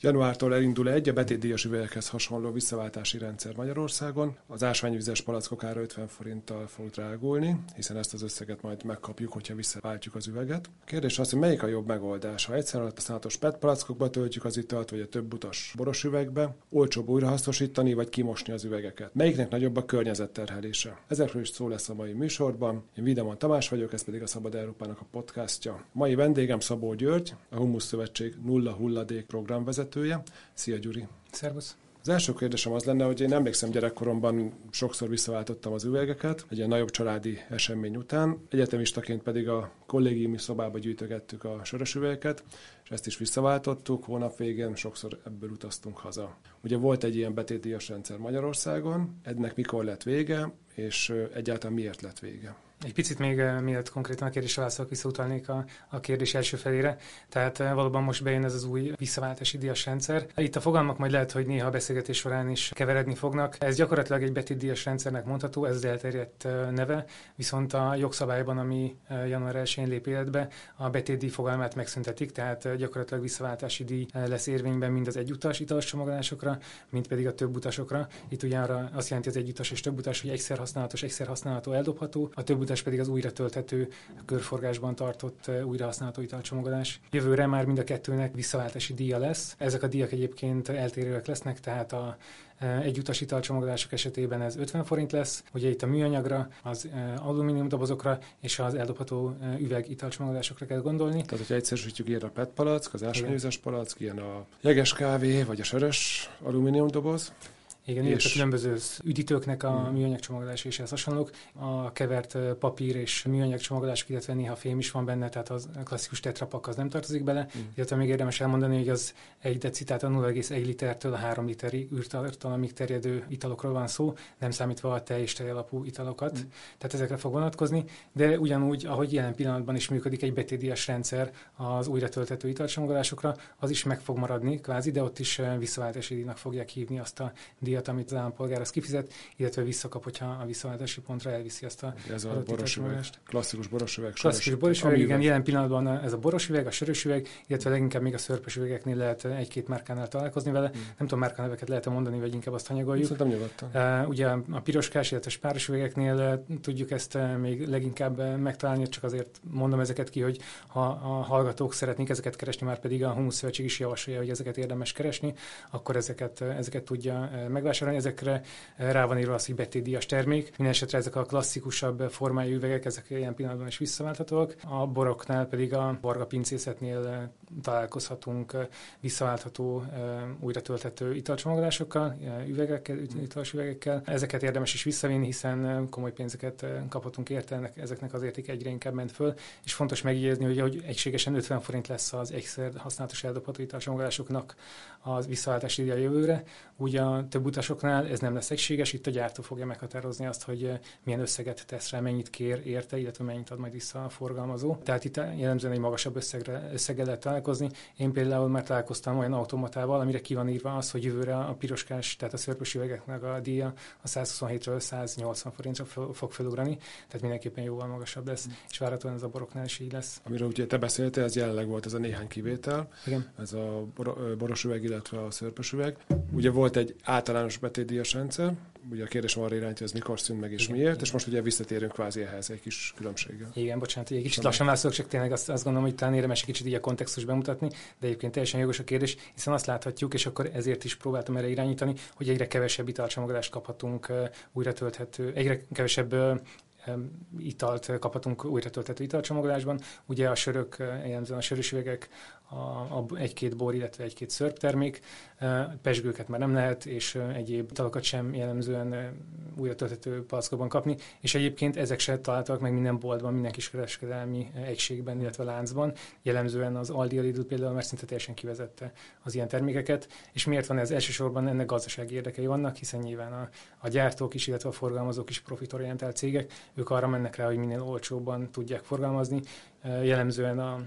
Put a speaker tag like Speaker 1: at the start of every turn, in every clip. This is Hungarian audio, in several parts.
Speaker 1: Januártól elindul egy a betétdíjas üvegekhez hasonló visszaváltási rendszer Magyarországon. Az ásványvizes palackok ára 50 forinttal fog drágulni, hiszen ezt az összeget majd megkapjuk, hogyha visszaváltjuk az üveget. Kérdés az, hogy melyik a jobb megoldás? Ha egyszerűen használatos PET palackokba töltjük az italt, vagy a több utas boros üvegbe, olcsóbb újrahasznosítani, vagy kimosni az üvegeket. Melyiknek nagyobb a környezetterhelése? Ezekről is szó lesz a mai műsorban. Én Vidamon Tamás vagyok, ez pedig a Szabad Európának a podcastja. Mai vendégem Szabó György, a Humusz Szövetség nulla hulladék programvezetője. Szia Gyuri!
Speaker 2: Szervusz!
Speaker 1: Az első kérdésem az lenne, hogy én emlékszem gyerekkoromban sokszor visszaváltottam az üvegeket, egy ilyen nagyobb családi esemény után. Egyetemistaként pedig a kollégiumi szobába gyűjtögettük a sörös üvegeket, és ezt is visszaváltottuk. Hónap végén sokszor ebből utaztunk haza. Ugye volt egy ilyen betétdíjas rendszer Magyarországon, ennek mikor lett vége, és egyáltalán miért lett vége?
Speaker 2: Egy picit még miatt konkrétan a kérdésre válaszolok, visszautalnék a, a kérdés első felére. Tehát valóban most bejön ez az új visszaváltási díjas rendszer. Itt a fogalmak majd lehet, hogy néha a beszélgetés során is keveredni fognak. Ez gyakorlatilag egy betétdíjas rendszernek mondható, ez az elterjedt neve, viszont a jogszabályban, ami január 1-én lép életbe, a betétdíj fogalmát megszüntetik, tehát gyakorlatilag visszaváltási díj lesz érvényben mind az egyutas italos csomagolásokra, mind pedig a több utasokra. Itt ugye arra azt jelenti az egyutas és több utas, hogy egyszer használatos, egyszer használható, eldobható. A több utas pedig az újra tölthető, körforgásban tartott újrahasználható italcsomagolás. Jövőre már mind a kettőnek visszaváltási díja lesz. Ezek a díjak egyébként eltérőek lesznek, tehát a egy utas italcsomagolások esetében ez 50 forint lesz, ugye itt a műanyagra, az alumínium dobozokra és az eldobható üveg italcsomagolásokra kell gondolni.
Speaker 1: Tehát, hogyha egyszerűsítjük, ilyen a PET palack, az ásványvizes palack, ilyen a jeges kávé, vagy a sörös alumínium doboz,
Speaker 2: igen, és... a különböző üdítőknek a hmm. műanyag csomagolás és ez hasonlók. A kevert papír és műanyag csomagolások, illetve néha fém is van benne, tehát az a klasszikus tetrapak az nem tartozik bele. Hmm. Illetve még érdemes elmondani, hogy az egy deci, tehát a 0,1 litertől a 3 literi űrtartalomig terjedő italokról van szó, nem számítva a tej és tej alapú italokat. Hmm. Tehát ezekre fog vonatkozni, de ugyanúgy, ahogy jelen pillanatban is működik egy betédias rendszer az újra töltető italcsomagolásokra, az is meg fog maradni kvázi, de ott is visszaváltási díjnak fogják hívni azt a díjat, díjat, amit az állampolgár az kifizet, illetve visszakap, hogyha a visszaváltási pontra elviszi azt a
Speaker 1: Ez a borosüveg, klasszikus borosüveg.
Speaker 2: Klasszikus borosüveg, igen, jelen pillanatban ez a borosüveg, a sörösüveg, illetve leginkább még a szörpös üvegeknél lehet egy-két márkánál találkozni vele. Hmm. Nem tudom, márkaneveket lehet mondani, vagy inkább azt hanyagoljuk.
Speaker 1: Szerintem nyugodtan.
Speaker 2: Uh, ugye a piroskás, illetve a spáros üvegeknél uh, tudjuk ezt uh, még leginkább uh, megtalálni, csak azért mondom ezeket ki, hogy ha a hallgatók szeretnék ezeket keresni, már pedig a Humusz Szövetség is javasolja, hogy ezeket érdemes keresni, akkor ezeket, ezeket tudja megvásárolni. Ezekre eh, rá van írva az, hogy betétdíjas termék. Mindenesetre ezek a klasszikusabb formájú üvegek, ezek ilyen pillanatban is visszaválthatóak. A boroknál pedig a borga pincészetnél eh, találkozhatunk eh, visszaváltható, újra tölthető italcsomagolásokkal, üvegekkel, italos üvegekkel. Ezeket érdemes is visszavinni, hiszen komoly pénzeket kaphatunk érte, ezeknek az érték egyre inkább ment föl, és fontos megjegyezni, hogy, hogy egységesen 50 forint lesz az egyszer használatos eldobható italcsomagolásoknak az visszaváltási idő a jövőre. Ugye a több utasoknál ez nem lesz egységes, itt a gyártó fogja meghatározni azt, hogy eh, milyen összeget tesz rá, mennyit kér érte, illetve mennyit ad majd vissza a forgalmazó. Tehát itt jellemzően egy magasabb összegre, összeggel lehet találkozni. Én például már találkoztam olyan automatával, amire ki van írva az, hogy jövőre a piroskás, tehát a szörpös üvegeknek a díja a 127-ről 180 forintra fog felugrani, tehát mindenképpen jóval magasabb lesz, mm. és várhatóan ez a boroknál is így lesz.
Speaker 1: Amiről ugye te beszéltél, ez jelenleg volt ez a néhány kivétel,
Speaker 2: Igen.
Speaker 1: ez a boros üveg, illetve a szörpös üveg. Ugye volt egy általános betétdíjas rendszer, ugye a kérdés arra irányítja, ez mikor szűnt meg és igen, miért, igen. és most ugye visszatérünk kvázi ehhez egy kis különbséggel.
Speaker 2: Igen, bocsánat, egy kicsit lassan válaszolok, csak tényleg azt, azt gondolom, hogy talán érdemes egy kicsit így a kontextus bemutatni, de egyébként teljesen jogos a kérdés, hiszen azt láthatjuk, és akkor ezért is próbáltam erre irányítani, hogy egyre kevesebb italcsomagolást kaphatunk újra tölthető, egyre kevesebb italt kaphatunk újra töltető italcsomagolásban. Ugye a sörök, jellemzően a sörös üvegek a, a egy-két bor, illetve egy-két szörp termék. Pesgőket már nem lehet, és egyéb italokat sem jellemzően újra töltető palackokban kapni, és egyébként ezek se találtak meg minden boltban, minden kis kereskedelmi egységben, illetve láncban. Jellemzően az Aldi Lidl például már szinte teljesen kivezette az ilyen termékeket, és miért van ez? Elsősorban ennek gazdasági érdekei vannak, hiszen nyilván a, a gyártók is, illetve a forgalmazók is profitorientált cégek, ők arra mennek rá, hogy minél olcsóbban tudják forgalmazni. Jellemzően a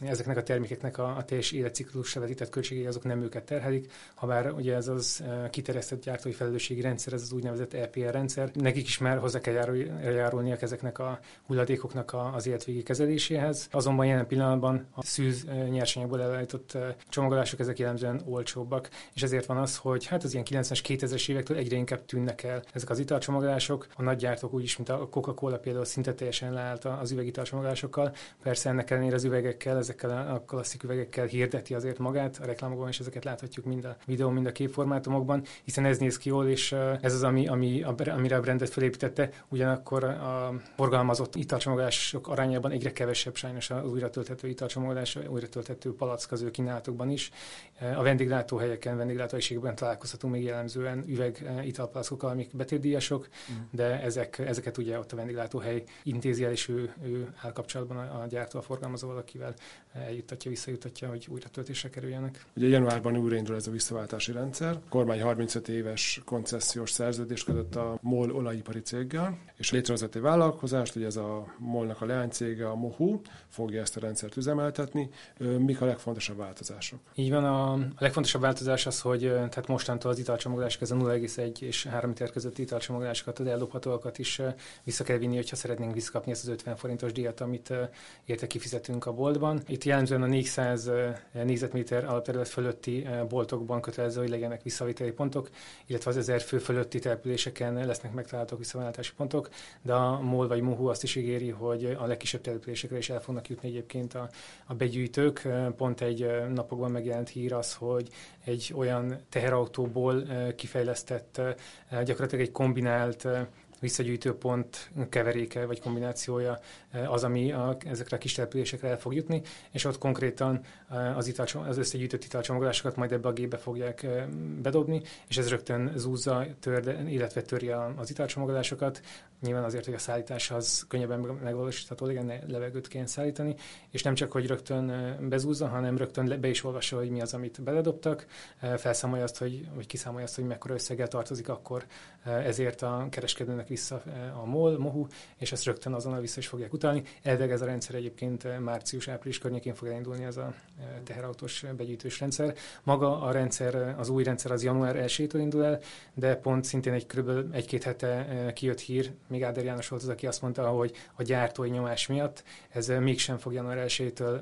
Speaker 2: ezeknek a termékeknek a, a teljes életciklusra vetített költségei azok nem őket terhelik, ha bár ugye ez az kiterjesztett gyártói felelősségi rendszer, ez az úgynevezett EPR rendszer, nekik is már hozzá kell járulniak ezeknek a hulladékoknak az életvégi kezeléséhez. Azonban jelen pillanatban a szűz nyersanyagból elállított csomagolások ezek jellemzően olcsóbbak, és ezért van az, hogy hát az ilyen 90-es, 2000-es évektől egyre inkább tűnnek el ezek az italcsomagolások. A nagy gyártók úgyis, mint a Coca-Cola például szinte teljesen leállt az üvegitalcsomagolásokkal. Persze ennek ellenére az üvegekkel, ezekkel a klasszik üvegekkel hirdeti azért magát a reklámokban, és ezeket láthatjuk mind a videó, mind a képformátumokban, hiszen ez néz ki jól, és ez az, ami, ami amire a brandet felépítette, ugyanakkor a forgalmazott italcsomagolások arányában egyre kevesebb sajnos az újra tölthető italcsomagolás, újra tölthető palack az ő kínálatokban is. A vendéglátóhelyeken, vendéglátóhelységben találkozhatunk még jellemzően üveg italpalackokkal, amik betétdíjasok, mm. de ezek, ezeket ugye ott a vendéglátóhely intézi el, és ő, ő áll kapcsolatban a, a gyártó, a forgalmazóval, akivel eljuttatja, visszajutatja, hogy újra töltésre kerüljenek.
Speaker 1: Ugye januárban újraindul ez a visszaváltási rendszer. A kormány 35 éves koncesziós szerződést kötött a MOL olajipari céggel, és létrehozott egy vállalkozást, ugye ez a MOL-nak a leánycége, a MOHU, fogja ezt a rendszert üzemeltetni. Mik a legfontosabb változások?
Speaker 2: Így van, a, legfontosabb változás az, hogy tehát mostantól az italcsomagolások, ez a 0,1 és 3 liter közötti italcsomagolásokat, az eldobhatóakat is vissza kell vinni, hogyha szeretnénk visszakapni ezt az 50 forintos díjat, amit érte kifizetünk a boltban. Itt jellemzően a 400 négyzetméter alapterület fölötti boltokban kötelező, hogy legyenek visszaviteli pontok, illetve az 1000 fő fölötti településeken lesznek megtalálhatók visszaváltási pontok, de a MOL vagy MOHU azt is ígéri, hogy a legkisebb településekre is el fognak jutni egyébként a, a begyűjtők. Pont egy napokban megjelent hír az, hogy egy olyan teherautóból kifejlesztett, gyakorlatilag egy kombinált visszagyűjtőpont keveréke vagy kombinációja eh, az, ami a, ezekre a kis településekre el fog jutni, és ott konkrétan eh, az, italcsom, az összegyűjtött italcsomagolásokat majd ebbe a gépbe fogják eh, bedobni, és ez rögtön zúzza, tör, illetve törje az italcsomagolásokat. Nyilván azért, hogy a szállítás az könnyebben megvalósítható legyen, levegőt kell szállítani, és nem csak, hogy rögtön bezúzza, hanem rögtön be is olvassa, hogy mi az, amit beledobtak, felszámolja azt, hogy, vagy kiszámolja azt, hogy mekkora összeggel tartozik akkor ezért a kereskedőnek vissza a MOL, MOHU, és ezt rögtön azonnal vissza is fogják utalni. Elvileg ez a rendszer egyébként március-április környékén fog elindulni ez a teherautós begyűjtős rendszer. Maga a rendszer, az új rendszer az január 1-től indul el, de pont szintén egy kb. egy-két hete kijött hír, még Áder János volt az, aki azt mondta, hogy a gyártói nyomás miatt ez mégsem fog január 1-től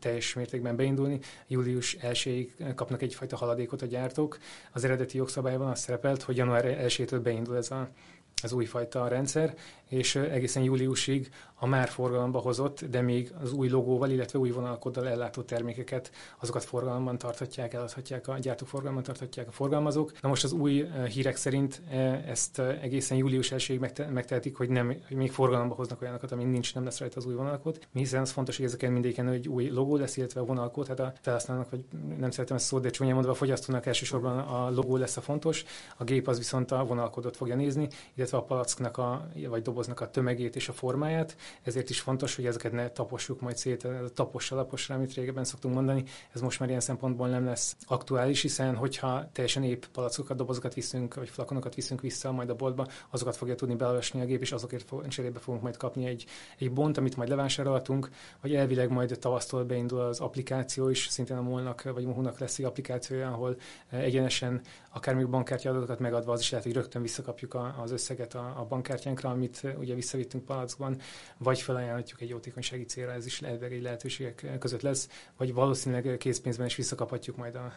Speaker 2: teljes mértékben beindulni. Július 1-ig kapnak egyfajta haladékot a gyártók. Az eredeti jogszabályban azt szerepelt, hogy január 1-től beindul ez a az újfajta rendszer, és egészen júliusig a már forgalomba hozott, de még az új logóval, illetve új vonalkoddal ellátó termékeket, azokat forgalomban tarthatják, eladhatják, a gyártók forgalomban tarthatják a forgalmazók. Na most az új hírek szerint ezt egészen július 1 megtehetik, hogy, nem, hogy még forgalomba hoznak olyanokat, ami nincs, nem lesz rajta az új vonalkód, hiszen az fontos, hogy ezeken mindéken egy új logó lesz, illetve a vonalkód, hát a felhasználónak, vagy nem szeretem ezt szót, de csúnya mondva a fogyasztónak elsősorban a logó lesz a fontos, a gép az viszont a vonalkódot fogja nézni, illetve a palacknak a, vagy doboznak a tömegét és a formáját, ezért is fontos, hogy ezeket ne tapossuk majd szét, a tapossal laposra, amit régebben szoktunk mondani, ez most már ilyen szempontból nem lesz aktuális, hiszen hogyha teljesen épp palackokat, dobozokat viszünk, vagy flakonokat viszünk vissza majd a boltba, azokat fogja tudni belolvasni a gép, és azokért fog, cserébe fogunk majd kapni egy, egy bont, amit majd levásároltunk, vagy elvileg majd tavasztól beindul az applikáció is, szintén a molnak vagy Mohunak lesz egy applikációja, ahol egyenesen akár még bankkártya adatokat megadva, az is lehet, hogy rögtön visszakapjuk a, az összeget a, a bankkártyánkra, amit ugye visszavittünk palackban, vagy felajánlhatjuk egy jótékonysági célra, ez is lehet egy lehetőségek között lesz, vagy valószínűleg készpénzben is visszakaphatjuk majd a,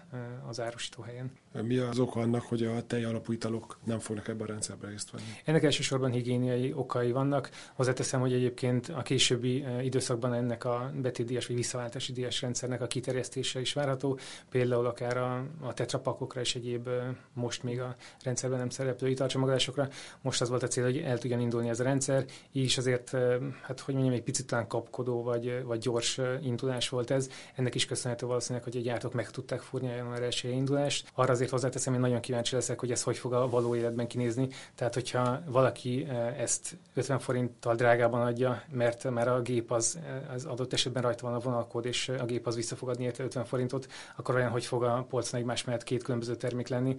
Speaker 2: az árusító helyen.
Speaker 1: Mi az oka annak, hogy a tej italok nem fognak ebben a rendszerben részt venni?
Speaker 2: Ennek elsősorban higiéniai okai vannak. Hozzáteszem, hogy egyébként a későbbi időszakban ennek a betétdíjas vagy visszaváltási díjas rendszernek a kiterjesztése is várható, például akár a, a tetrapakokra és egyéb most még a rendszerben nem szereplő italcsomagolásokra. Most az volt a cél, hogy el tudjon indulni ez a rendszer, így azért, hát hogy mondjam, egy picit talán kapkodó vagy, vagy gyors indulás volt ez. Ennek is köszönhető valószínűleg, hogy a gyártók meg tudták fúrni a január indulást. Arra azért hozzáteszem, én nagyon kíváncsi leszek, hogy ez hogy fog a való életben kinézni. Tehát, hogyha valaki ezt 50 forinttal drágában adja, mert már a gép az, az adott esetben rajta van a vonalkód, és a gép az vissza fog érte 50 forintot, akkor olyan, hogy fog a polcon egymás mellett két különböző termék lenni,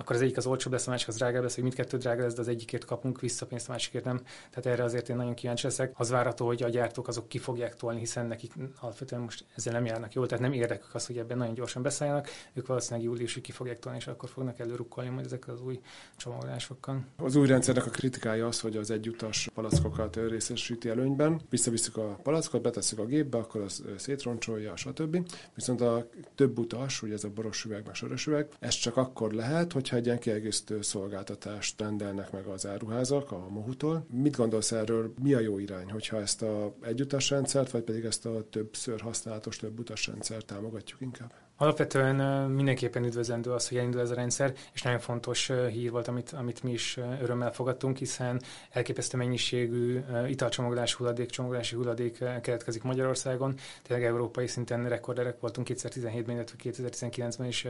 Speaker 2: akkor az egyik az olcsóbb lesz, a másik az drágább lesz, hogy mindkettő drága lesz, de az egyikért kapunk vissza pénzt, a másikért nem. Tehát erre azért én nagyon kíváncsi leszek. Az várható, hogy a gyártók azok ki fogják tolni, hiszen nekik alapvetően most ezzel nem járnak jól, tehát nem érdekük az, hogy ebben nagyon gyorsan beszálljanak. Ők valószínűleg júliusig ki fogják tolni, és akkor fognak előrukkolni majd ezek az új csomagolásokkal.
Speaker 1: Az új rendszernek a kritikája az, hogy az egyutas palackokat részesíti előnyben. Visszavisszük a palackot, betesszük a gépbe, akkor az szétroncsolja, stb. Viszont a több utas, ugye ez a boros üveg, meg sörös üveg, ez csak akkor lehet, hogyha egy ilyen kiegészítő szolgáltatást rendelnek meg az áruházak a Mohutól. Mit gondolsz erről, mi a jó irány, hogyha ezt a egyutas rendszert, vagy pedig ezt a többször használatos több utas rendszert támogatjuk inkább?
Speaker 2: Alapvetően mindenképpen üdvözlendő az, hogy elindul ez a rendszer, és nagyon fontos hír volt, amit, amit mi is örömmel fogadtunk, hiszen elképesztő mennyiségű italcsomagolás, hulladékcsomagolási hulladék keletkezik Magyarországon. Tényleg európai szinten rekorderek voltunk 2017-ben, illetve 2019-ben is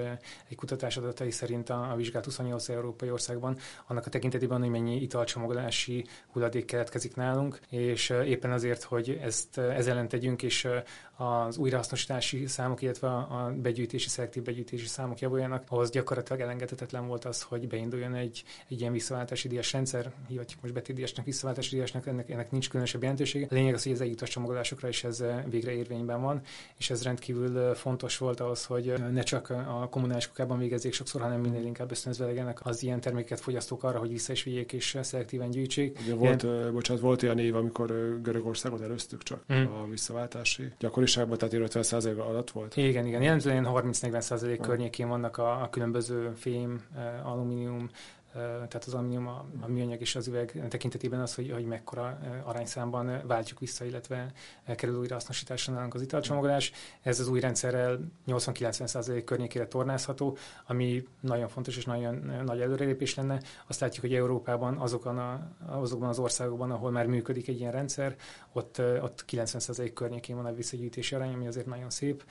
Speaker 2: egy kutatás adatai szerint a, a vizsgált 28 európai országban, annak a tekintetében, hogy mennyi italcsomagolási hulladék keletkezik nálunk, és éppen azért, hogy ezt ezzel ellen tegyünk, és az újrahasznosítási számok, illetve a begyűjtési, szelektív begyűjtési számok javuljanak, ahhoz gyakorlatilag elengedhetetlen volt az, hogy beinduljon egy, egy ilyen visszaváltási díjas rendszer, hívhatjuk most betétdíjasnak, visszaváltási díjasnak, ennek, ennek nincs különösebb jelentősége. A lényeg az, hogy az eljutas csomagolásokra is ez eh, végre érvényben van, és ez rendkívül eh, fontos volt ahhoz, hogy eh, ne csak a kommunális kukában végezzék sokszor, hanem minél inkább ösztönözve legyenek az ilyen terméket fogyasztók arra, hogy vissza is vigyék és szelektíven gyűjtsék.
Speaker 1: Ugye volt, ilyen... bocsánat, volt olyan év, amikor Görögországot előztük csak mm. a visszaváltási gyakori valóságban, tehát 50 alatt volt?
Speaker 2: Igen, igen. Jelentően 30-40 százalék környékén vannak a, a különböző fém, alumínium, tehát az alumínium, a, a műanyag és az üveg tekintetében az, hogy, hogy mekkora arányszámban váltjuk vissza, illetve kerül újra hasznosításra nálunk az italcsomagolás. Ez az új rendszerrel 80-90% környékére tornázható, ami nagyon fontos és nagyon nagy előrelépés lenne. Azt látjuk, hogy Európában azokon a, azokban az országokban, ahol már működik egy ilyen rendszer, ott, ott 90% környékén van a visszagyűjtési arány, ami azért nagyon szép.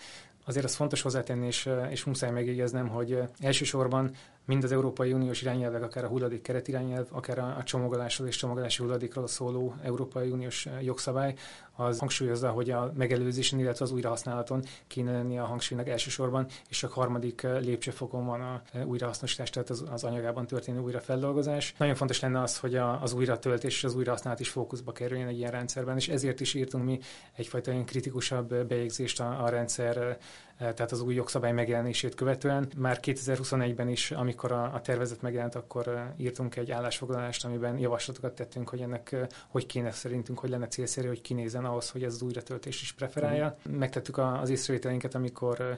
Speaker 2: Azért az fontos hozzátenni, és, és muszáj megjegyeznem, hogy elsősorban mind az Európai Uniós irányelvek, akár a hulladék keretirányelv, akár a, a csomagolásról és csomagolási hulladékról szóló Európai Uniós jogszabály, az hangsúlyozza, hogy a megelőzésen, illetve az újrahasználaton kéne lenni a hangsúlynak elsősorban, és csak harmadik lépcsőfokon van a újrahasznosítás, tehát az, az anyagában történő újrafeldolgozás. Nagyon fontos lenne az, hogy a, az újratöltés és az újrahasználat is fókuszba kerüljön egy ilyen rendszerben, és ezért is írtunk mi egyfajta ilyen kritikusabb bejegyzést a, a rendszer tehát az új jogszabály megjelenését követően. Már 2021-ben is, amikor a, a tervezet megjelent, akkor írtunk egy állásfoglalást, amiben javaslatokat tettünk, hogy ennek hogy kéne szerintünk, hogy lenne célszerű, hogy kinézen ahhoz, hogy ez az újratöltés is preferálja. Uh-huh. Megtettük az észrevételeinket, amikor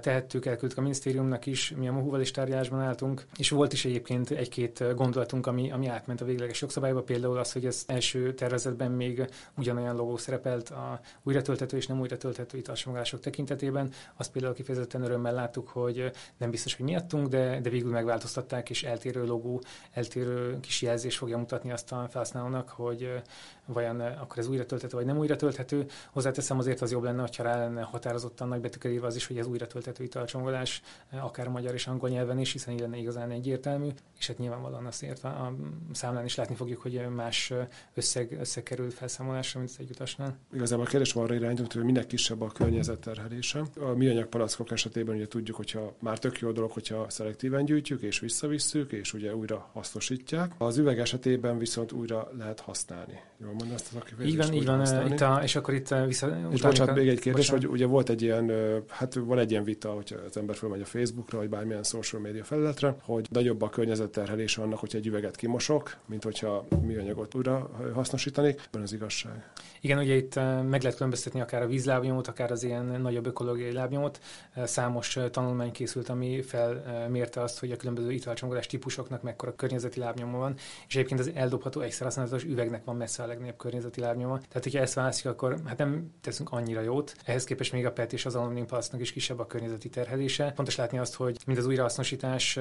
Speaker 2: tehettük, elküldtük a minisztériumnak is, mi a Mohuval is tárgyalásban álltunk, és volt is egyébként egy-két gondolatunk, ami, ami átment a végleges jogszabályba, például az, hogy ez első tervezetben még ugyanolyan logó szerepelt a újratölthető és nem újratölthető italcsomagolások tekintetében. Azt például kifejezetten örömmel láttuk, hogy nem biztos, hogy miattunk, de, de végül megváltoztatták, és eltérő logó, eltérő kis jelzés fogja mutatni azt a felhasználónak, hogy vajon akkor ez újra tölthető, vagy nem újra tölthető. Hozzáteszem azért az jobb lenne, ha rá lenne határozottan nagy betűkkel írva az is, hogy ez újra tölthető italcsomagolás, akár magyar és angol nyelven is, hiszen így lenne igazán egyértelmű, és hát nyilvánvalóan azt értve a számlán is látni fogjuk, hogy más összeg, összeg kerül felszámolásra, mint az egyutasnál.
Speaker 1: Igazából a kérdés arra irányult, hogy minek kisebb a környezetterhelése. A műanyag palackok esetében ugye tudjuk, hogyha már tök jó dolog, hogyha szelektíven gyűjtjük és visszavisszük, és ugye újra hasznosítják. Az üveg esetében viszont újra lehet használni. Jól mondom ezt az
Speaker 2: Így van, így van. Itt a, és akkor itt vissza...
Speaker 1: És bocsánat, még egy kérdés, bocsánat. hogy ugye volt egy ilyen, hát van egy ilyen vita, hogyha az ember fölmegy a Facebookra, vagy bármilyen social media felületre, hogy nagyobb a környezetterhelés annak, hogyha egy üveget kimosok, mint hogyha műanyagot újra hasznosítanik. Van az igazság.
Speaker 2: Igen, ugye itt meg lehet különböztetni akár a vízlábnyomot, akár az ilyen nagyobb ökológiai lábnyomot. Számos tanulmány készült, ami felmérte azt, hogy a különböző italcsomagolás típusoknak mekkora környezeti lábnyoma van, és egyébként az eldobható egyszerhasználatos üvegnek van messze a legnagyobb környezeti lábnyoma. Tehát, hogyha ezt választjuk, akkor hát nem teszünk annyira jót. Ehhez képest még a PET és az alumínium is kisebb a környezeti terhelése. Fontos látni azt, hogy mind az újrahasznosítás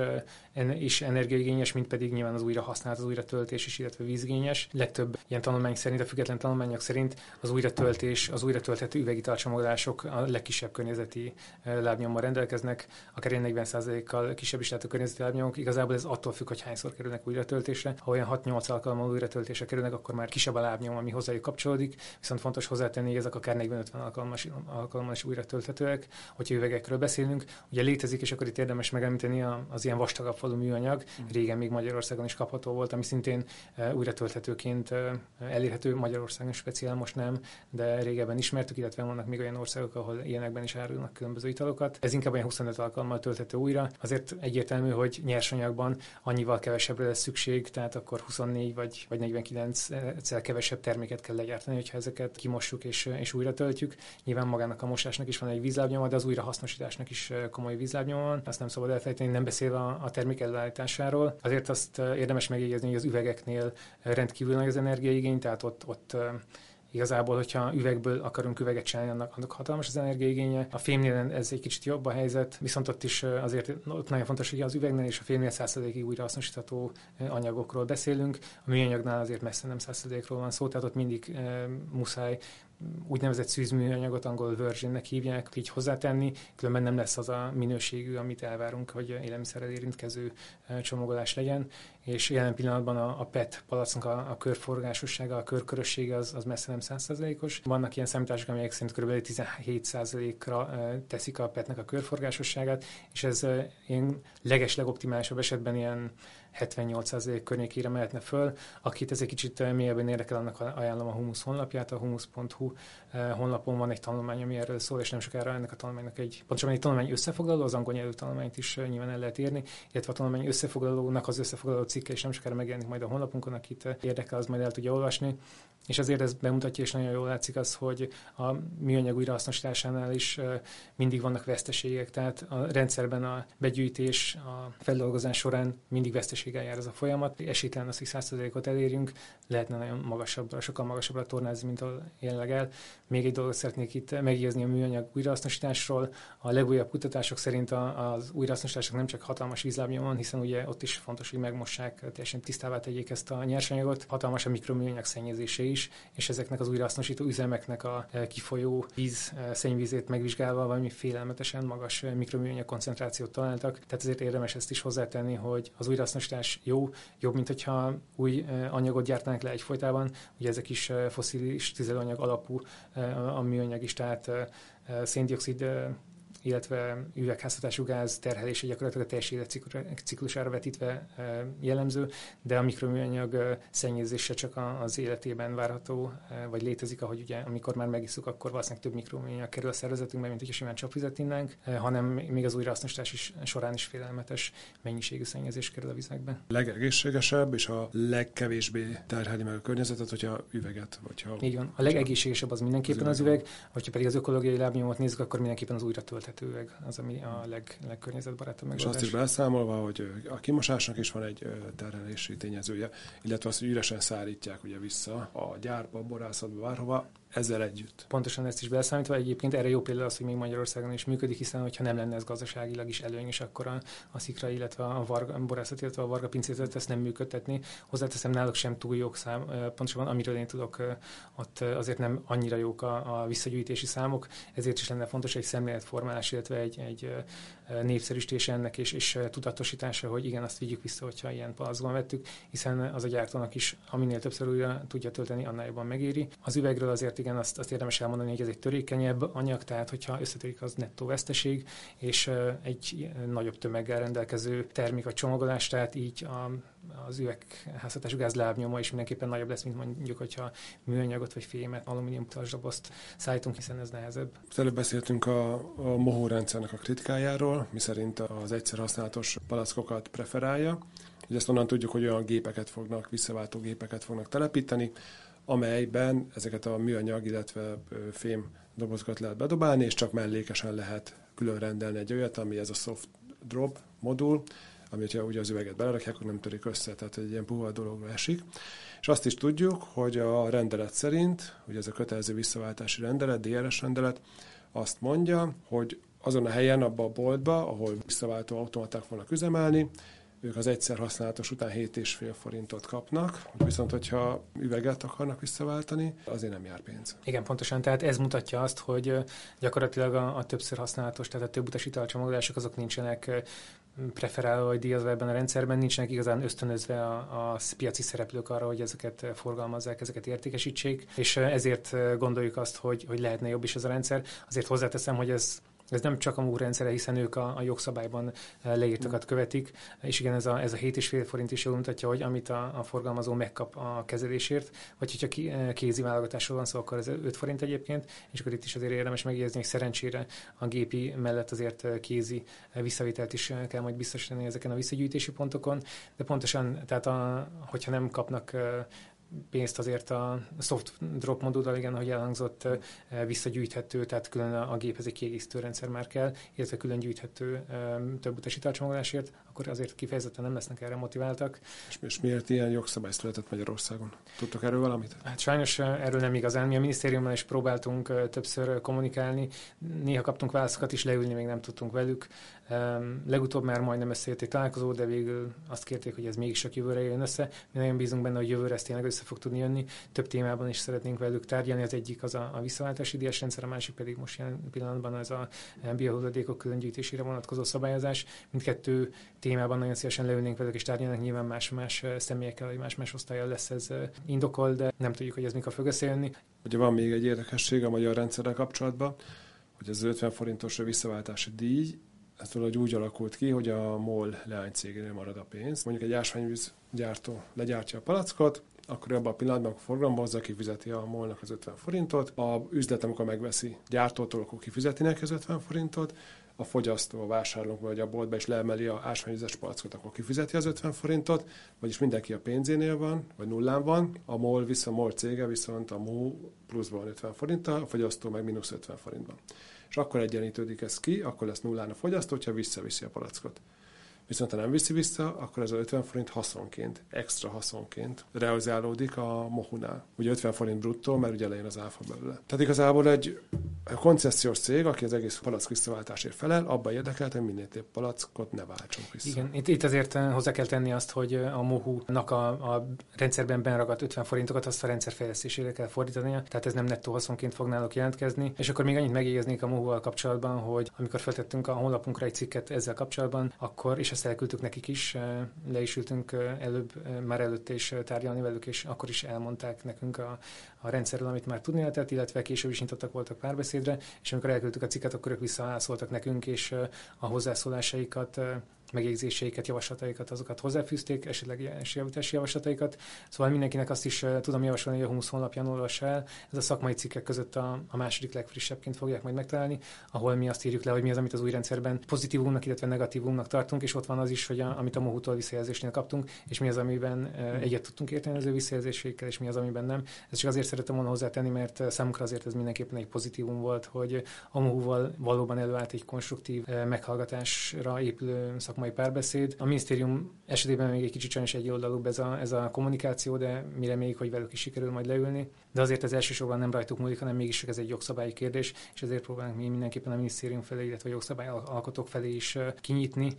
Speaker 2: is energiaigényes, mint pedig nyilván az újrahasználat, az újratöltés is, illetve vízigényes. Legtöbb ilyen tanulmány szerint, a független tanulmányok szerint az újratöltés, az újratölthető üvegitalcsomagolások a legkisebb környezeti lábnyommal rendelkeznek, akár 40%-kal kisebb is lehet a környezeti lábnyomok. Igazából ez attól függ, hogy hányszor kerülnek újra töltésre. Ha olyan 6-8 alkalommal újra töltésre kerülnek, akkor már kisebb a lábnyom, ami hozzájuk kapcsolódik. Viszont fontos hozzátenni, hogy ezek akár 40-50 alkalommal, alkalommal is újra tölthetőek. Hogyha üvegekről beszélünk, ugye létezik, és akkor itt érdemes megemlíteni az ilyen vastagabb falu műanyag. Mm. Régen még Magyarországon is kapható volt, ami szintén újra tölthetőként elérhető Magyarországon speciál, most nem, de régebben ismertük, illetve vannak még olyan országok, ahol ilyenekben is árulnak különböző italokat. Ez inkább olyan 25 alkalommal tölthető újra. Azért egyértelmű, hogy nyersanyagban annyival kevesebbre lesz szükség, tehát akkor 24 vagy, vagy 49 egyszer kevesebb terméket kell legyártani, hogyha ezeket kimossuk és, és újra töltjük. Nyilván magának a mosásnak is van egy vízlábnyoma, de az újrahasznosításnak is komoly vízlábnyoma van. Azt nem szabad elfelejteni, nem beszélve a, termék előállításáról. Azért azt érdemes megjegyezni, hogy az üvegeknél rendkívül nagy az energiaigény, tehát ott, ott Igazából, hogyha üvegből akarunk üveget csinálni, annak, annak hatalmas az energiaigénye. A fémnél ez egy kicsit jobb a helyzet, viszont ott is azért ott nagyon fontos, hogy az üvegnél és a fémnél százszerzékig újra anyagokról beszélünk. A műanyagnál azért messze nem százszerzékról van szó, tehát ott mindig e, muszáj úgynevezett szűzműanyagot, angol versionnek hívják, így hozzátenni, különben nem lesz az a minőségű, amit elvárunk, hogy élelmiszerrel érintkező csomagolás legyen, és jelen pillanatban a, a PET palacknak a, a körforgásossága, a körkörössége az, az messze nem 100%-os. Vannak ilyen számítások, amelyek szerint kb. 17%-ra teszik a PET-nek a körforgásosságát, és ez én leges legoptimálisabb esetben ilyen 78% környékére mehetne föl. Akit ez egy kicsit mélyebben érdekel, annak ajánlom a Humus honlapját, a humus.hu honlapon van egy tanulmány, ami erről szól, és nem sokára ennek a tanulmánynak egy, pontosabban egy tanulmány összefoglaló, az angol nyelvű tanulmányt is nyilván el lehet írni, illetve a tanulmány összefoglalónak az összefoglaló cikke, és nem sokára megjelenik majd a honlapunkon, akit érdekel, az majd el tudja olvasni. És azért ez bemutatja, és nagyon jól látszik az, hogy a műanyag újrahasznosításánál is mindig vannak veszteségek, tehát a rendszerben a begyűjtés, a feldolgozás során mindig veszteséggel jár ez a folyamat. Esélytelen az, hogy 100%-ot elérjünk, lehetne nagyon magasabbra, sokkal magasabbra tornázni, mint ahol jelenleg el. Még egy dolgot szeretnék itt megjegyezni a műanyag újrahasznosításról. A legújabb kutatások szerint az újrahasznosítások nem csak hatalmas vízlábnyom van, hiszen ugye ott is fontos, hogy megmossák, teljesen tisztává tegyék ezt a nyersanyagot. Hatalmas a mikroműanyag szennyezése is, és ezeknek az újrahasznosító üzemeknek a e, kifolyó víz, e, szennyvízét megvizsgálva valami félelmetesen magas e, mikroműanyag koncentrációt találtak. Tehát ezért érdemes ezt is hozzátenni, hogy az újrahasznosítás jó, jobb, mint hogyha új anyagot gyártanak le egyfolytában. Ugye ezek is foszilis tüzelőanyag alapú a műanyag is, tehát széndiokszid illetve üvegházhatású gáz terhelése gyakorlatilag a teljes életciklusára vetítve jellemző, de a mikroműanyag szennyezése csak az életében várható, vagy létezik, ahogy ugye amikor már megiszuk, akkor valószínűleg több mikroműanyag kerül a szervezetünkbe, mint hogyha simán csapvizet innánk, hanem még az újrahasznosítás is során is félelmetes mennyiségű szennyezés kerül a vizekbe.
Speaker 1: Legegészségesebb és a legkevésbé terheli meg a környezetet, hogyha üveget. Hogyha,
Speaker 2: Így van. A legegészségesebb az mindenképpen az üveg, az üveg hogyha pedig az ökológiai lábnyomot nézzük, akkor mindenképpen az újra üveg az, ami a leg, legkörnyezetbarátabb megoldás.
Speaker 1: És azt is beszámolva, hogy a kimosásnak is van egy terhelési tényezője, illetve azt, hogy üresen szállítják ugye vissza a gyárba, a borászatba, bárhova, ezzel együtt.
Speaker 2: Pontosan ezt is beszámítva, egyébként erre jó példa az, hogy még Magyarországon is működik, hiszen hogyha nem lenne ez gazdaságilag is előnyös, akkor a, a szikra, illetve a, varga, a borászat, illetve a varga pincézet ezt nem működtetni. Hozzáteszem, náluk sem túl jók szám, pontosabban amiről én tudok, ott azért nem annyira jók a, a visszagyűjtési számok, ezért is lenne fontos egy szemléletformálás, illetve egy, egy népszerűsítése ennek és, és tudatosítása, hogy igen, azt vigyük vissza, hogyha ilyen palacban vettük, hiszen az a gyártónak is, aminél többször újra tudja tölteni, annál jobban megéri. Az üvegről azért igen, azt, azt érdemes elmondani, hogy ez egy törékenyebb anyag, tehát hogyha összetörik, az nettó veszteség, és egy nagyobb tömeggel rendelkező termék a csomagolás, tehát így a, az üvegházhatású gáz lábnyoma is mindenképpen nagyobb lesz, mint mondjuk, hogyha műanyagot vagy fémet, alumínium dobozt szállítunk, hiszen ez nehezebb.
Speaker 1: Előbb beszéltünk a, a mohó rendszernek a kritikájáról, miszerint az egyszer használatos palackokat preferálja. Ugye ezt onnan tudjuk, hogy olyan gépeket fognak, visszaváltó gépeket fognak telepíteni, amelyben ezeket a műanyag, illetve fém dobozokat lehet bedobálni, és csak mellékesen lehet külön rendelni egy olyat, ami ez a soft drop modul, amit ugye az üveget belerakják, akkor nem törik össze, tehát egy ilyen puha dologra esik. És azt is tudjuk, hogy a rendelet szerint, ugye ez a kötelező visszaváltási rendelet, DRS rendelet, azt mondja, hogy azon a helyen, abban a boltba, ahol visszaváltó automaták vannak üzemelni, ők az egyszer használatos után 7,5 forintot kapnak, viszont hogyha üveget akarnak visszaváltani, azért nem jár pénz.
Speaker 2: Igen, pontosan, tehát ez mutatja azt, hogy gyakorlatilag a, a többször használatos, tehát a több utas italcsomagolások azok nincsenek preferálva vagy díjazva ebben a rendszerben, nincsenek igazán ösztönözve a, a piaci szereplők arra, hogy ezeket forgalmazzák, ezeket értékesítsék, és ezért gondoljuk azt, hogy, hogy lehetne jobb is ez a rendszer. Azért hozzáteszem, hogy ez ez nem csak a MUR rendszere, hiszen ők a, a jogszabályban eh, leírtakat követik, és igen, ez a, ez a 7,5 forint is jól mutatja, hogy amit a, a forgalmazó megkap a kezelésért, vagy hogyha ki, eh, kézi válogatásról van szó, akkor ez 5 forint egyébként, és akkor itt is azért érdemes megjegyezni, hogy szerencsére a gépi mellett azért eh, kézi visszavételt is kell majd biztosítani ezeken a visszagyűjtési pontokon, de pontosan, tehát a, hogyha nem kapnak pénzt azért a soft drop modulral, igen, ahogy elhangzott, visszagyűjthető, tehát külön a géphez egy kiegészítő rendszer már kell, illetve külön gyűjthető több utasítalcsomagolásért, akkor azért kifejezetten nem lesznek erre motiváltak.
Speaker 1: És, és miért ilyen jogszabály született Magyarországon? Tudtok erről valamit?
Speaker 2: Hát sajnos erről nem igazán. Mi a minisztériummal is próbáltunk többször kommunikálni, néha kaptunk válaszokat is, leülni még nem tudtunk velük. Legutóbb már majdnem összejött egy találkozó, de végül azt kérték, hogy ez mégis csak jövőre jön össze. Mi nagyon bízunk benne, hogy jövőre ez tényleg össze fog tudni jönni. Több témában is szeretnénk velük tárgyalni. Az egyik az a, a visszaváltási díjas rendszer, a másik pedig most jelen pillanatban az a biohulladékok különgyűjtésére vonatkozó szabályozás. Mindkettő témában nagyon szívesen leülnénk velük és tárgyalnak. Nyilván más-más személyekkel, vagy más-más osztályjal lesz ez indokol, de nem tudjuk, hogy ez mikor fog összejönni.
Speaker 1: Ugye van még egy érdekesség a magyar rendszerrel kapcsolatban, hogy az 50 forintos visszaváltási díj, ez valahogy úgy alakult ki, hogy a MOL leánycégénél marad a pénz. Mondjuk egy ásványvíz gyártó legyártja a palackot, akkor abban a pillanatban, akkor forgalomba hozza, kifizeti a molnak az 50 forintot, a üzlet, amikor megveszi gyártótól, akkor kifizeti neki az 50 forintot, a fogyasztó, a vásárlók vagy a boltba is leemeli a ásványvizes palackot, akkor kifizeti az 50 forintot, vagyis mindenki a pénzénél van, vagy nullán van, a MOL, vissza a MOL cége viszont a MU pluszban 50 forinttal, a fogyasztó meg mínusz 50 forintban. És akkor egyenlítődik ez ki, akkor lesz nullán a fogyasztó, hogyha visszaviszi a palackot. Viszont ha nem viszi vissza, akkor ez a 50 forint haszonként, extra haszonként realizálódik a mohunál. Ugye 50 forint bruttó, mert ugye elején az áfa belőle. Tehát igazából egy koncesziós cég, aki az egész palack visszaváltásért felel, abban érdekelt, hogy minél több palackot ne váltsunk vissza.
Speaker 2: Igen, itt, itt azért eh, hozzá kell tenni azt, hogy eh, a mohu-nak a, a rendszerben benragadt 50 forintokat azt a rendszer fejlesztésére kell fordítania, tehát ez nem nettó haszonként fog náluk jelentkezni. És akkor még annyit megjegyeznék a mohu kapcsolatban, hogy amikor feltettünk a honlapunkra egy cikket ezzel kapcsolatban, akkor, és ezt elküldtük nekik is, le is ültünk előbb, már előtt is tárgyalni velük, és akkor is elmondták nekünk a, a rendszerről, amit már tudni lehetett, illetve később is nyitottak voltak párbeszédre, és amikor elküldtük a cikket, akkor ők visszaszóltak nekünk, és a hozzászólásaikat megjegyzéseiket, javaslataikat, azokat hozzáfűzték, esetleg javítási javaslataikat. Szóval mindenkinek azt is tudom javasolni, hogy a 20 honlapján olvassa el. Ez a szakmai cikkek között a, a második legfrissebbként fogják majd megtalálni, ahol mi azt írjuk le, hogy mi az, amit az új rendszerben pozitívumnak, illetve negatívumnak tartunk, és ott van az is, hogy a, amit a Mohutól visszajelzésnél kaptunk, és mi az, amiben egyet tudtunk érteni az ő visszajelzéseikkel, és mi az, amiben nem. Ez csak azért szeretem volna hozzátenni, mert számunkra azért ez mindenképpen egy pozitívum volt, hogy a Mohuval valóban előállt egy konstruktív meghallgatásra épülő szakmai szakmai párbeszéd. A minisztérium esetében még egy kicsit sajnos egy oldalúbb ez a, ez a kommunikáció, de mi reméljük, hogy velük is sikerül majd leülni. De azért ez elsősorban nem rajtuk múlik, hanem mégis ez egy jogszabályi kérdés, és ezért próbálunk mi mindenképpen a minisztérium felé, illetve a jogszabályalkotók felé is kinyitni,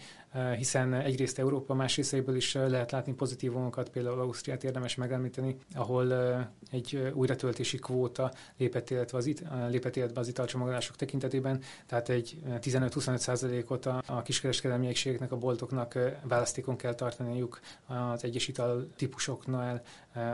Speaker 2: hiszen egyrészt Európa más részeiből is lehet látni pozitívumokat, például Ausztriát érdemes megemlíteni, ahol egy újratöltési kvóta lépett, illetve az it, lépett életbe az italcsomagolások tekintetében, tehát egy 15-25 százalékot a, a kiskereskedelmi egységeknek, a boltoknak választékon kell tartaniuk az egyes ital típusoknál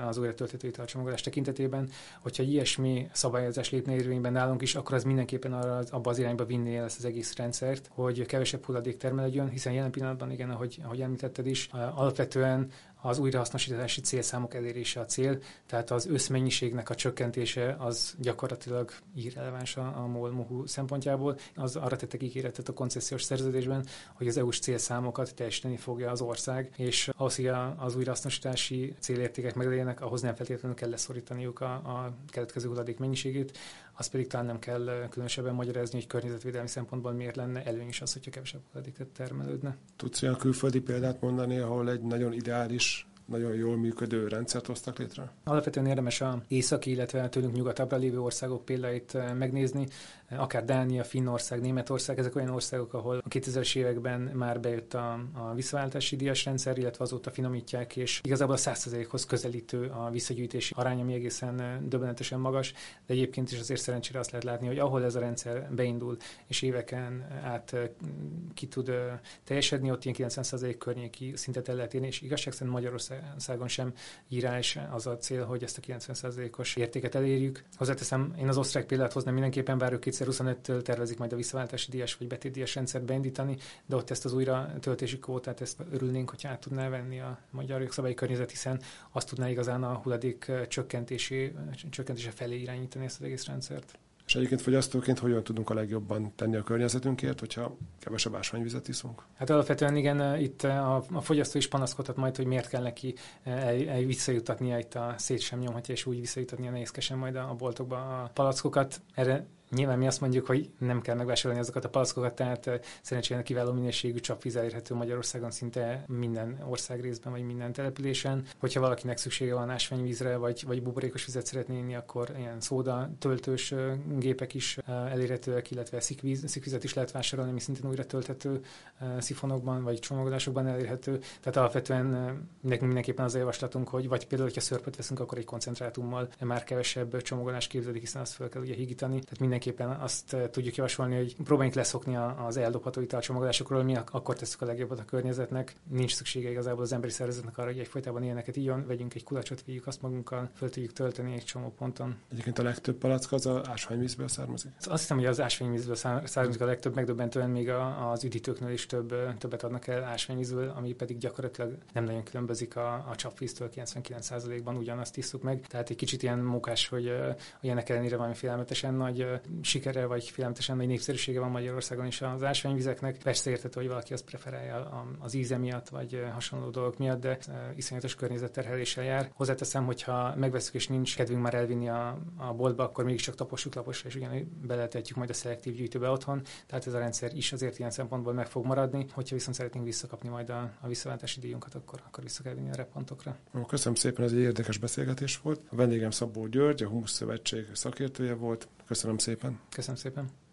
Speaker 2: az újratöltető italcsomagolás tekintetében. Hogyha ilyesmi szabályozás lépne érvényben nálunk is, akkor az mindenképpen arra, abba az irányba vinné ezt az egész rendszert, hogy kevesebb hulladék termelődjön, hiszen jelen pillanatban, igen, ahogy, ahogy említetted is, alapvetően az újrahasznosítási célszámok elérése a cél, tehát az összmennyiségnek a csökkentése az gyakorlatilag irreleváns a, a MOL szempontjából. Az arra tettek ígéretet a koncesziós szerződésben, hogy az EU-s célszámokat teljesíteni fogja az ország, és ahhoz, hogy az újrahasznosítási célértékek meglegyenek, ahhoz nem feltétlenül kell leszorítaniuk a, a keletkező hulladék mennyiségét, azt pedig talán nem kell különösebben magyarázni, hogy környezetvédelmi szempontból miért lenne előny is az, hogyha kevesebb hulladék termelődne.
Speaker 1: Tudsz olyan külföldi példát mondani, ahol egy nagyon ideális nagyon jól működő rendszert hoztak létre?
Speaker 2: Alapvetően érdemes a északi, illetve tőlünk nyugatabbra lévő országok példáit megnézni. Akár Dánia, Finnország, Németország, ezek olyan országok, ahol a 2000-es években már bejött a, a visszaváltási díjas rendszer, illetve azóta finomítják, és igazából a 100%-hoz közelítő a visszagyűjtési arány, ami egészen döbbenetesen magas, de egyébként is azért szerencsére azt lehet látni, hogy ahol ez a rendszer beindul, és éveken át ki tud teljesedni, ott ilyen 90% környéki szintet el lehet érni, és igazság szerint Magyarországon sem írás az a cél, hogy ezt a 90%-os értéket elérjük. Hozzáteszem, én az osztrák példát hoznám mindenképpen, bár ők 2025-től tervezik majd a visszaváltási díjas vagy betétdíjas rendszert beindítani, de ott ezt az újra töltési kvótát, ezt örülnénk, hogy át tudná venni a magyar jogszabályi környezet, hiszen azt tudná igazán a hulladék csökkentési, csökkentése felé irányítani ezt az egész rendszert.
Speaker 1: És egyébként fogyasztóként hogyan tudunk a legjobban tenni a környezetünkért, hogyha kevesebb ásványvizet iszunk?
Speaker 2: Hát alapvetően igen, itt a, a fogyasztó is panaszkodhat majd, hogy miért kell neki el, el visszajutatnia itt a szét sem nyomhatja, és úgy visszajutatnia nehézkesen majd a, a boltokba a palackokat. Erre Nyilván mi azt mondjuk, hogy nem kell megvásárolni azokat a palackokat, tehát szerencsére kiváló minőségű csapvíz elérhető Magyarországon szinte minden ország részben, vagy minden településen. Hogyha valakinek szüksége van ásványvízre, vagy, vagy buborékos vizet szeretné inni, akkor ilyen szóda töltős gépek is elérhetőek, illetve szikvíz, szikvizet is lehet vásárolni, ami szintén újra tölthető szifonokban, vagy csomagolásokban elérhető. Tehát alapvetően nekünk mindenképpen az a javaslatunk, hogy vagy például, hogyha szörpöt veszünk, akkor egy koncentrátummal már kevesebb csomagolás képződik, hiszen azt fel kell ugye higítani. Tehát minden mindenképpen azt eh, tudjuk javasolni, hogy próbáljunk leszokni az eldobható italcsomagolásokról, mi akkor tesszük a legjobbat a környezetnek. Nincs szüksége igazából az emberi szervezetnek arra, hogy egyfolytában ilyeneket íjon, vegyünk egy kulacsot, vigyük azt magunkkal, föl tudjuk tölteni egy csomó ponton.
Speaker 1: Egyébként a legtöbb palack az az ásványvízből származik?
Speaker 2: Azt hiszem, hogy az ásványvízből származik a legtöbb, megdöbbentően még az üdítőknél is több, többet adnak el ásványvízből, ami pedig gyakorlatilag nem nagyon különbözik a, a csapvíztől, 99%-ban ugyanazt isszuk meg. Tehát egy kicsit ilyen munkás, hogy, hogy ennek ellenére valami félelmetesen nagy sikere vagy filmetesen nagy népszerűsége van Magyarországon is az ásványvizeknek. Persze értető, hogy valaki azt preferálja az íze miatt, vagy hasonló dolgok miatt, de iszonyatos környezetterheléssel jár. Hozzáteszem, hogyha megveszük és nincs kedvünk már elvinni a, a boltba, akkor mégiscsak tapossuk laposra, és ugyanúgy beletetjük majd a szelektív gyűjtőbe otthon. Tehát ez a rendszer is azért ilyen szempontból meg fog maradni. Hogyha viszont szeretnénk visszakapni majd a, a visszaváltási díjunkat, akkor, akkor vissza kell vinni a repontokra.
Speaker 1: Köszönöm szépen, ez egy érdekes beszélgetés volt. A vendégem Szabó György, a Humusz Szövetség szakértője volt. Köszönöm szépen.
Speaker 2: Köszönöm szépen.